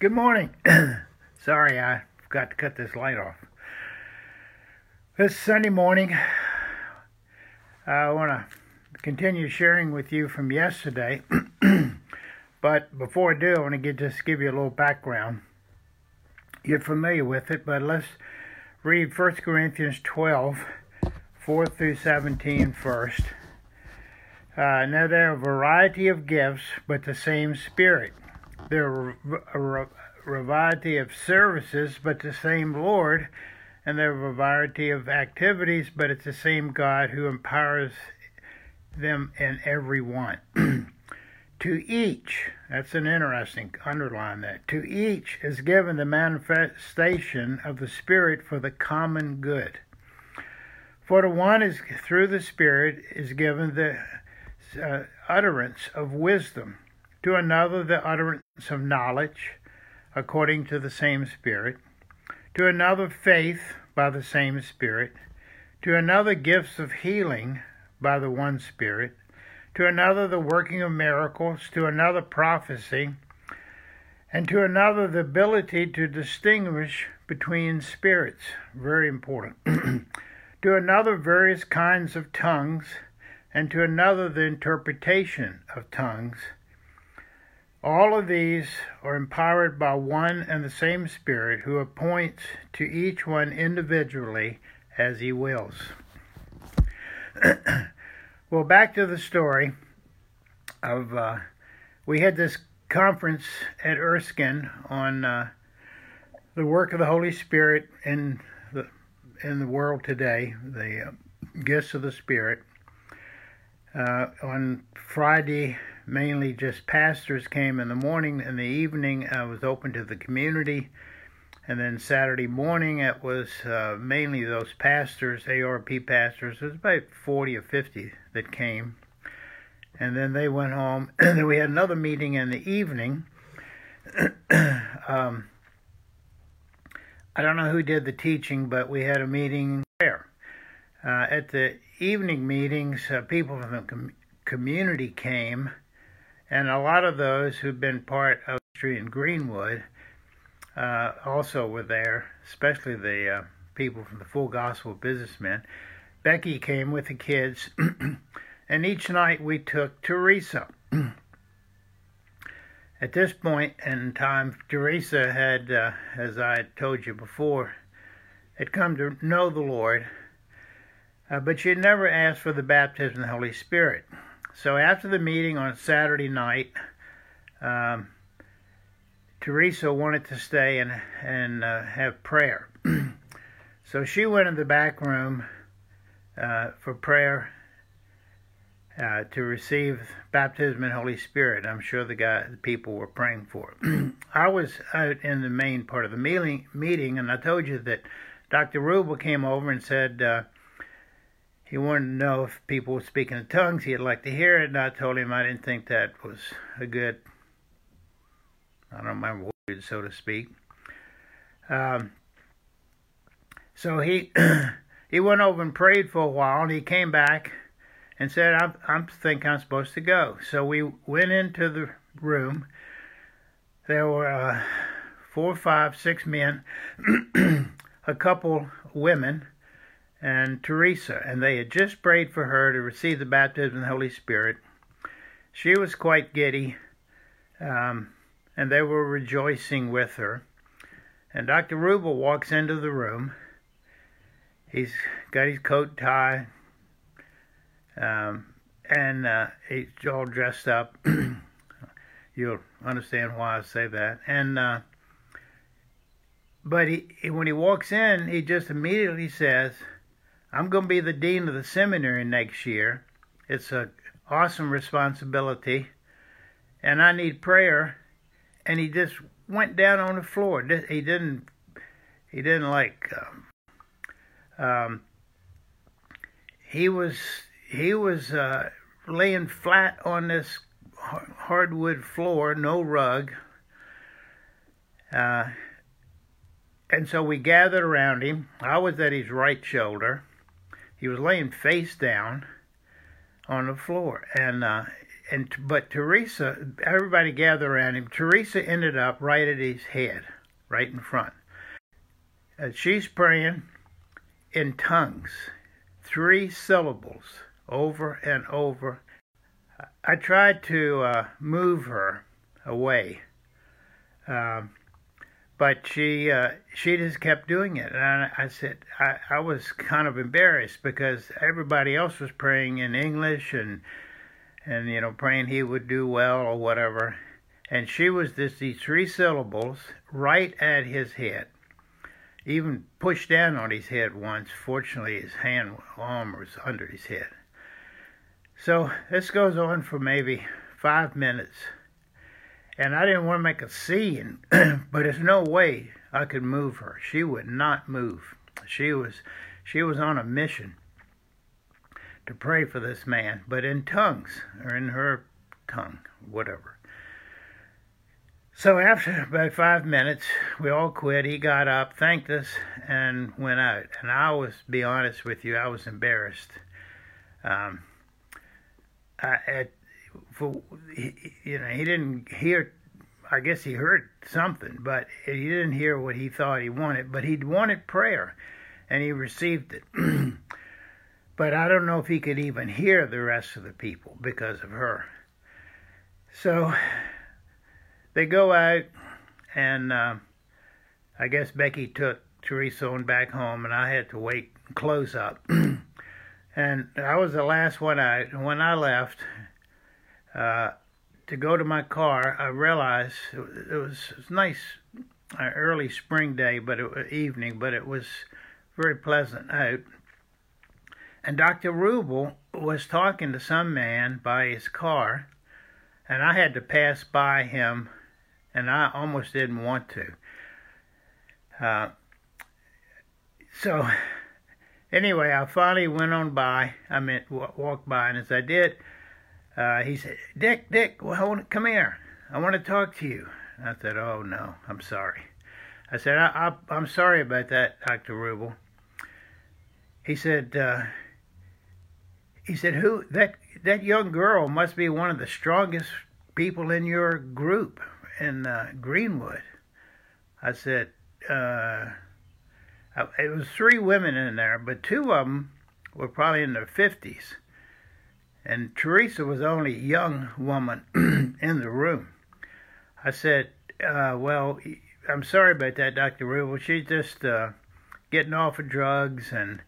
Good morning. Sorry, I forgot to cut this light off. This Sunday morning, I want to continue sharing with you from yesterday. but before I do, I want to just give you a little background. You're familiar with it, but let's read 1 Corinthians 12, 4 through 17 first. Uh, now there are a variety of gifts, but the same Spirit. There are a variety of services, but the same Lord. And there are a variety of activities, but it's the same God who empowers them in every one. to each, that's an interesting, underline that, to each is given the manifestation of the Spirit for the common good. For the one is through the Spirit is given the uh, utterance of wisdom, to another the utterance of knowledge, according to the same Spirit, to another faith by the same Spirit, to another gifts of healing by the one Spirit, to another the working of miracles, to another prophecy, and to another the ability to distinguish between spirits. Very important. to another various kinds of tongues and to another the interpretation of tongues. All of these are empowered by one and the same Spirit who appoints to each one individually as he wills. well, back to the story of uh, we had this conference at Erskine on uh, the work of the Holy Spirit in the in the world today, the uh, gifts of the Spirit, uh, on Friday, mainly just pastors came in the morning. In the evening, I was open to the community. And then Saturday morning, it was uh, mainly those pastors, ARP pastors. It was about 40 or 50 that came. And then they went home. And then we had another meeting in the evening. um, I don't know who did the teaching, but we had a meeting there. Uh, at the evening meetings, uh, people from the com- community came, and a lot of those who've been part of street in Greenwood uh, also were there, especially the uh, people from the Full Gospel Businessmen. Becky came with the kids, and each night we took Teresa. At this point in time, Teresa had, uh, as I had told you before, had come to know the Lord uh, but she had never asked for the baptism of the Holy Spirit. So after the meeting on Saturday night, um, Teresa wanted to stay and and uh, have prayer. so she went in the back room uh, for prayer uh, to receive baptism in Holy Spirit. I'm sure the guy, the people were praying for. I was out in the main part of the meeting, meeting, and I told you that Dr. Ruble came over and said uh, he wanted to know if people were speaking in tongues. He'd like to hear it, and I told him I didn't think that was a good, I don't remember what so to speak. Um, so he he went over and prayed for a while, and he came back and said, "I I think I'm supposed to go." So we went into the room. There were uh, four, five, six men, a couple women and Teresa, and they had just prayed for her to receive the baptism of the Holy Spirit. She was quite giddy, um, and they were rejoicing with her. And Dr. Ruble walks into the room. He's got his coat tie, um, and uh, he's all dressed up. You'll understand why I say that. And uh, but he, when he walks in, he just immediately says, I'm going to be the dean of the seminary next year. It's an awesome responsibility, and I need prayer. And he just went down on the floor. He didn't. He didn't like. Um, um, he was he was uh, laying flat on this hardwood floor, no rug. Uh, and so we gathered around him. I was at his right shoulder, he was laying face down on the floor, and uh, and but Teresa, everybody gathered around him. Teresa ended up right at his head, right in front. Uh, she's praying in tongues, three syllables over and over. I tried to uh, move her away, um, but she uh, she just kept doing it, and I, I said I, I was kind of embarrassed because everybody else was praying in English and and you know praying he would do well or whatever, and she was just these three syllables right at his head even pushed down on his head once. Fortunately, his hand arm was under his head. So this goes on for maybe five minutes. And I didn't want to make a scene, but there's no way I could move her. She would not move. She was she was on a mission to pray for this man, but in tongues or in her tongue, whatever. So after about five minutes, we all quit. He got up, thanked us, and went out. And I was, be honest with you, I was embarrassed. Um, I, at, for, you know, he didn't hear. I guess he heard something, but he didn't hear what he thought he wanted. But he wanted prayer, and he received it. but I don't know if he could even hear the rest of the people because of her. So they go out, and uh, I guess Becky took Teresa on back home, and I had to wait close up. and I was the last one out. And when I left uh, to go to my car, I realized it was, it was nice, uh, early spring day, but it, was evening, but it was very pleasant out. And Dr. Ruble was talking to some man by his car, and I had to pass by him and I almost didn't want to. Uh, so, anyway, I finally went on by. I meant walked by, and as I did, uh, he said, "Dick, Dick, come here. I want to talk to you." I said, "Oh no, I'm sorry." I said, I, am sorry about that, Doctor Ruble." He said, uh, "He said who that that young girl must be one of the strongest people in your group." in uh, Greenwood. I said, uh, it was three women in there, but two of them were probably in their 50s. And Teresa was the only young woman in the room. I said, uh, well, I'm sorry about that, Dr. Ruble. She's just uh, getting off of drugs and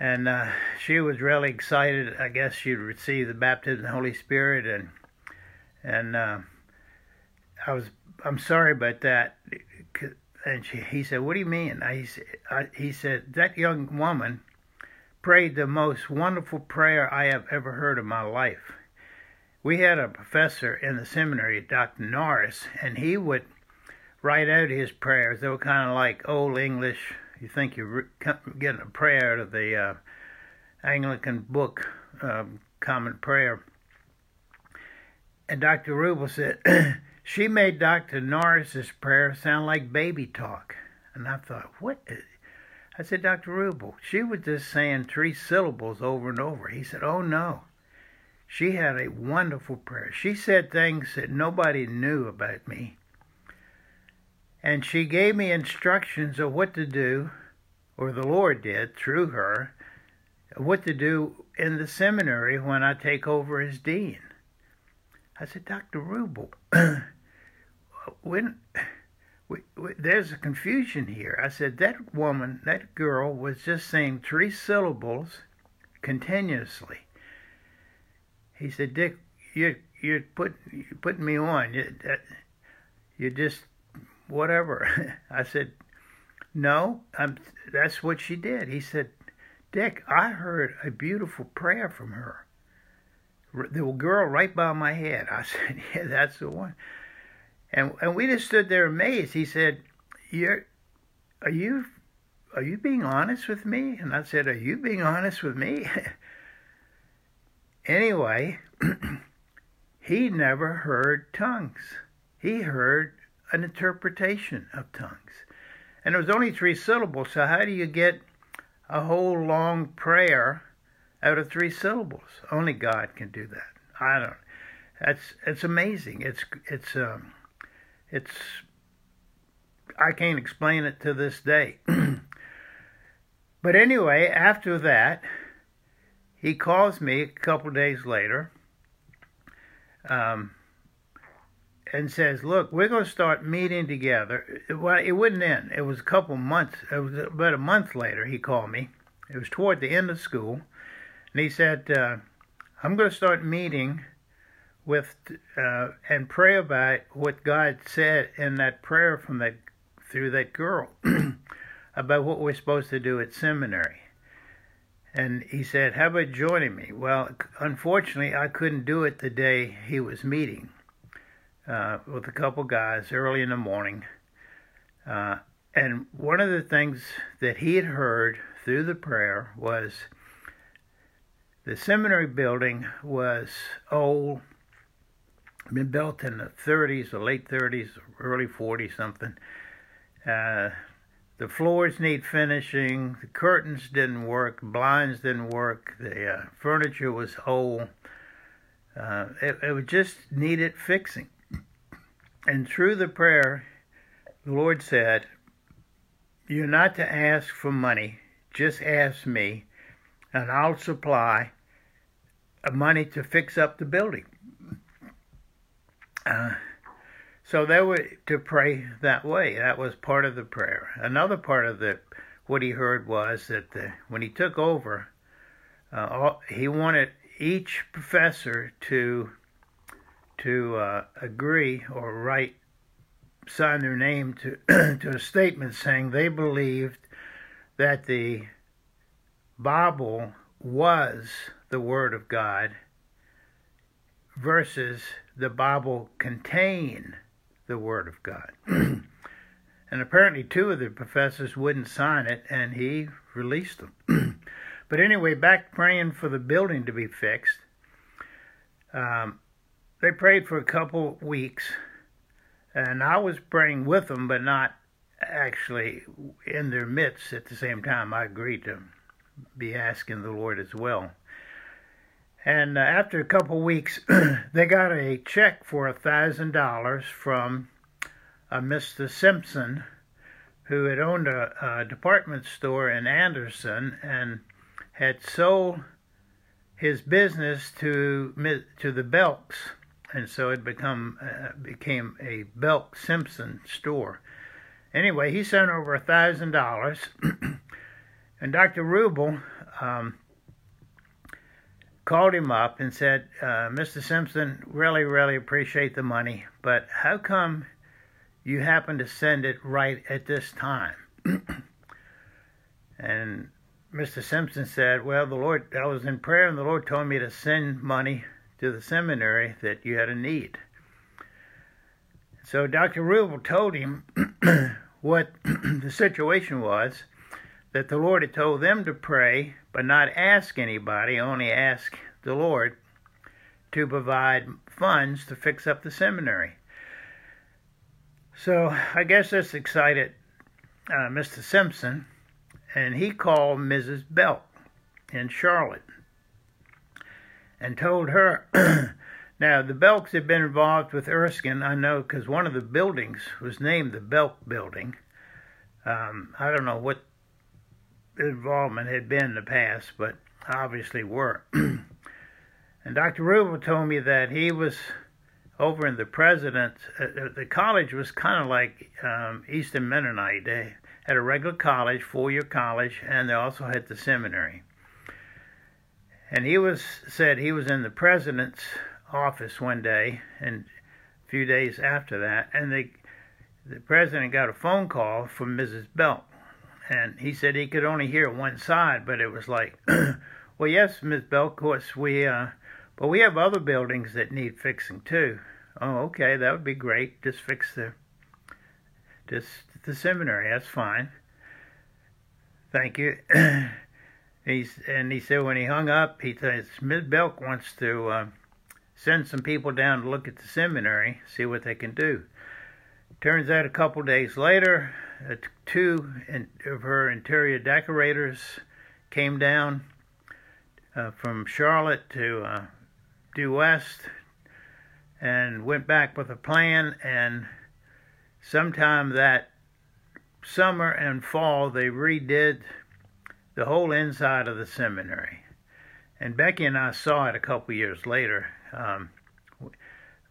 and uh, she was really excited. I guess she'd receive the baptism of the Holy Spirit and and uh, I was I'm sorry about that. And she, he said, "What do you mean?" I, he said, "That young woman prayed the most wonderful prayer I have ever heard in my life." We had a professor in the seminary, Dr. Norris, and he would write out his prayers. They were kind of like old English. You think you're getting a prayer out of the uh, Anglican book, um, Common Prayer. And Dr. Ruble said. She made Dr. Norris's prayer sound like baby talk. And I thought, what? I said, Dr. Ruble, she was just saying three syllables over and over. He said, oh no. She had a wonderful prayer. She said things that nobody knew about me. And she gave me instructions of what to do, or the Lord did through her, what to do in the seminary when I take over as dean. I said, Dr. Ruble, when we, we, there's a confusion here. I said that woman, that girl, was just saying three syllables continuously. He said, "Dick, you you put you putting me on. You, that, you just whatever." I said, "No, I'm, that's what she did." He said, "Dick, I heard a beautiful prayer from her." The girl right by my head. I said, "Yeah, that's the one." And and we just stood there amazed. He said, "You're, are you, are you being honest with me?" And I said, "Are you being honest with me?" anyway, he never heard tongues. He heard an interpretation of tongues, and it was only three syllables. So how do you get a whole long prayer out of three syllables? Only God can do that. I don't. That's it's amazing. It's it's um, it's I can't explain it to this day. but anyway, after that, he calls me a couple days later um, and says, "Look, we're going to start meeting together." Well, it wouldn't end. It was a couple months. It was about a month later. He called me. It was toward the end of school, and he said, uh, "I'm going to start meeting." With uh, and pray about what God said in that prayer from that through that girl about what we're supposed to do at seminary. And he said, "How about joining me?" Well, unfortunately, I couldn't do it the day he was meeting uh, with a couple guys early in the morning. Uh, and one of the things that he had heard through the prayer was the seminary building was old been built in the 30s, the late 30s, early 40s something. Uh, the floors need finishing. The curtains didn't work. Blinds didn't work. The uh, furniture was old. Uh, it, it just needed fixing. And through the prayer, the Lord said, You're not to ask for money, just ask me, and I'll supply money to fix up the building. Uh, so they were to pray that way. That was part of the prayer. Another part of the what he heard was that the, when he took over, uh, all, he wanted each professor to to uh, agree or write sign their name to to a statement saying they believed that the Bible was the Word of God versus the Bible contain the Word of God. and apparently, two of the professors wouldn't sign it, and he released them. but anyway, back praying for the building to be fixed. Um, they prayed for a couple weeks, and I was praying with them, but not actually in their midst at the same time. I agreed to be asking the Lord as well. And uh, after a couple weeks, they got a check for a thousand dollars from a Mr. Simpson, who had owned a, a, department store in Anderson and had sold his business to to the Belks, and so it become uh, became a Belk Simpson store. Anyway, he sent over a thousand dollars, and Dr. Ruble. Um, called him up and said, uh, Mr. Simpson, really, really appreciate the money, but how come you happen to send it right at this time? and Mr. Simpson said, Well, the Lord, I was in prayer and the Lord told me to send money to the seminary that you had a need. So Dr. Ruble told him what the situation was that the Lord had told them to pray, but not ask anybody, only ask the Lord to provide funds to fix up the seminary. So I guess this excited uh, Mr. Simpson, and he called Mrs. Belk in Charlotte and told her. now, the Belks had been involved with Erskine, I know, because one of the buildings was named the Belk Building. Um, I don't know what involvement had been in the past, but obviously were. and Dr. Ruble told me that he was over in the president. Uh, uh, the college was kind of like um, Eastern Mennonite. They had a regular college, four-year college, and they also had the seminary. And he was said he was in the president's office one day, and a few days after that, and the the president got a phone call from Mrs. Belk and he said he could only hear one side, but it was like, well, yes, Miss Belk, of course we, uh, but we have other buildings that need fixing too. Oh, okay, that would be great. Just fix the, just the seminary. That's fine. Thank you. He's and he said when he hung up, he says Miss Belk wants to uh, send some people down to look at the seminary, see what they can do. Turns out a couple days later, uh, two of her interior decorators came down uh, from Charlotte to uh, Due West and went back with a plan. And sometime that summer and fall, they redid the whole inside of the seminary. And Becky and I saw it a couple years later um,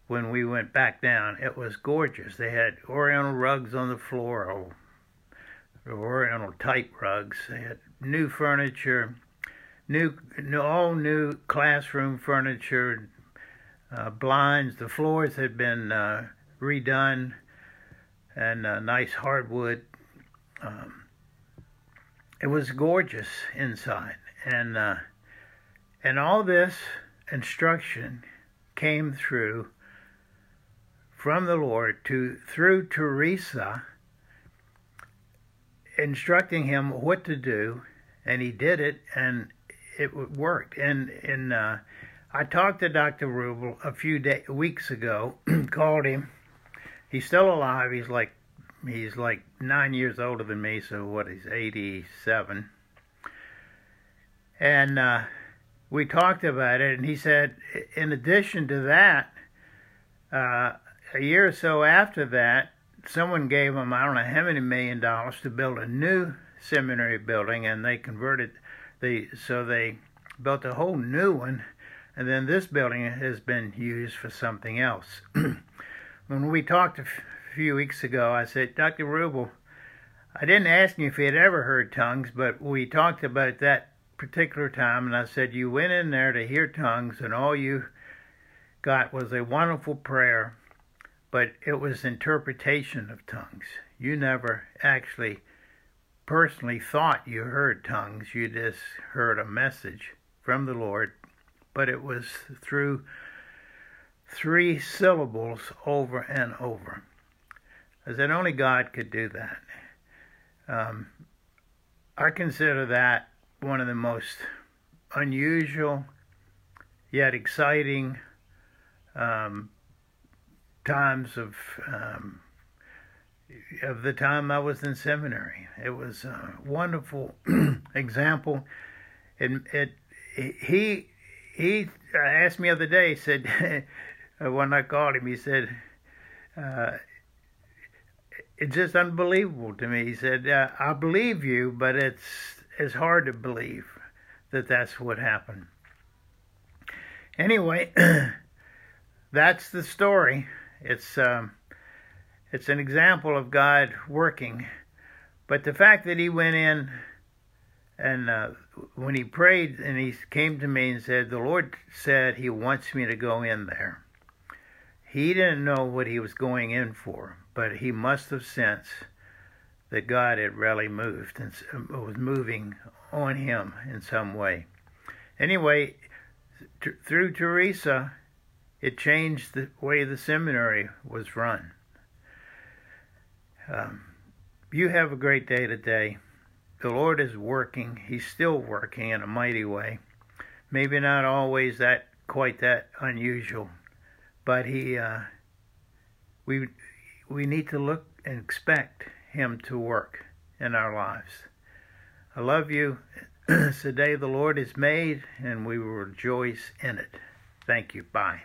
when we went back down. It was gorgeous. They had oriental rugs on the floor, or oriental type rugs. They had new furniture, new, new all new classroom furniture, uh, blinds. The floors had been uh, redone, and uh, nice hardwood. Um, it was gorgeous inside, and uh, and all this instruction came through from the Lord to through Teresa instructing him what to do and he did it and it worked. And and uh, I talked to Dr. Ruble a few day, weeks ago called him. He's still alive. He's like he's like 9 years older than me so what he's 87 and uh, we talked about it, and he said, in addition to that, uh, a year or so after that, someone gave them I don't know how many million dollars to build a new seminary building, and they converted the so they built a whole new one, and then this building has been used for something else. when we talked a few weeks ago, I said, Dr. Ruble, I didn't ask you if you had ever heard tongues, but we talked about that particular time, and I said, You went in there to hear tongues, and all you got was a wonderful prayer, but it was interpretation of tongues. You never actually personally thought you heard tongues, you just heard a message from the Lord, but it was through three syllables over and over. I said, Only God could do that. Um, I consider that one of the most unusual yet exciting um, times of um, of the time I was in seminary. It was a wonderful example. It, it he he asked me the other day. Said when I called him, he said. Uh, it's just unbelievable to me. He said, uh, "I believe you, but it's it's hard to believe that that's what happened. Anyway, that's the story. It's um, it's an example of God working, but the fact that He went in and uh, when He prayed and He came to me and said, "The Lord said He wants me to go in there." He didn't know what he was going in for, but he must have sensed that God had really moved and uh, was moving on him in some way. Anyway, through Teresa, it changed the way the seminary was run. Um, you have a great day today. The Lord is working. He's still working in a mighty way. Maybe not always that quite that unusual, but he uh, we we need to look and expect him to work in our lives. I love you. it's the day the Lord has made, and we will rejoice in it. Thank you. Bye.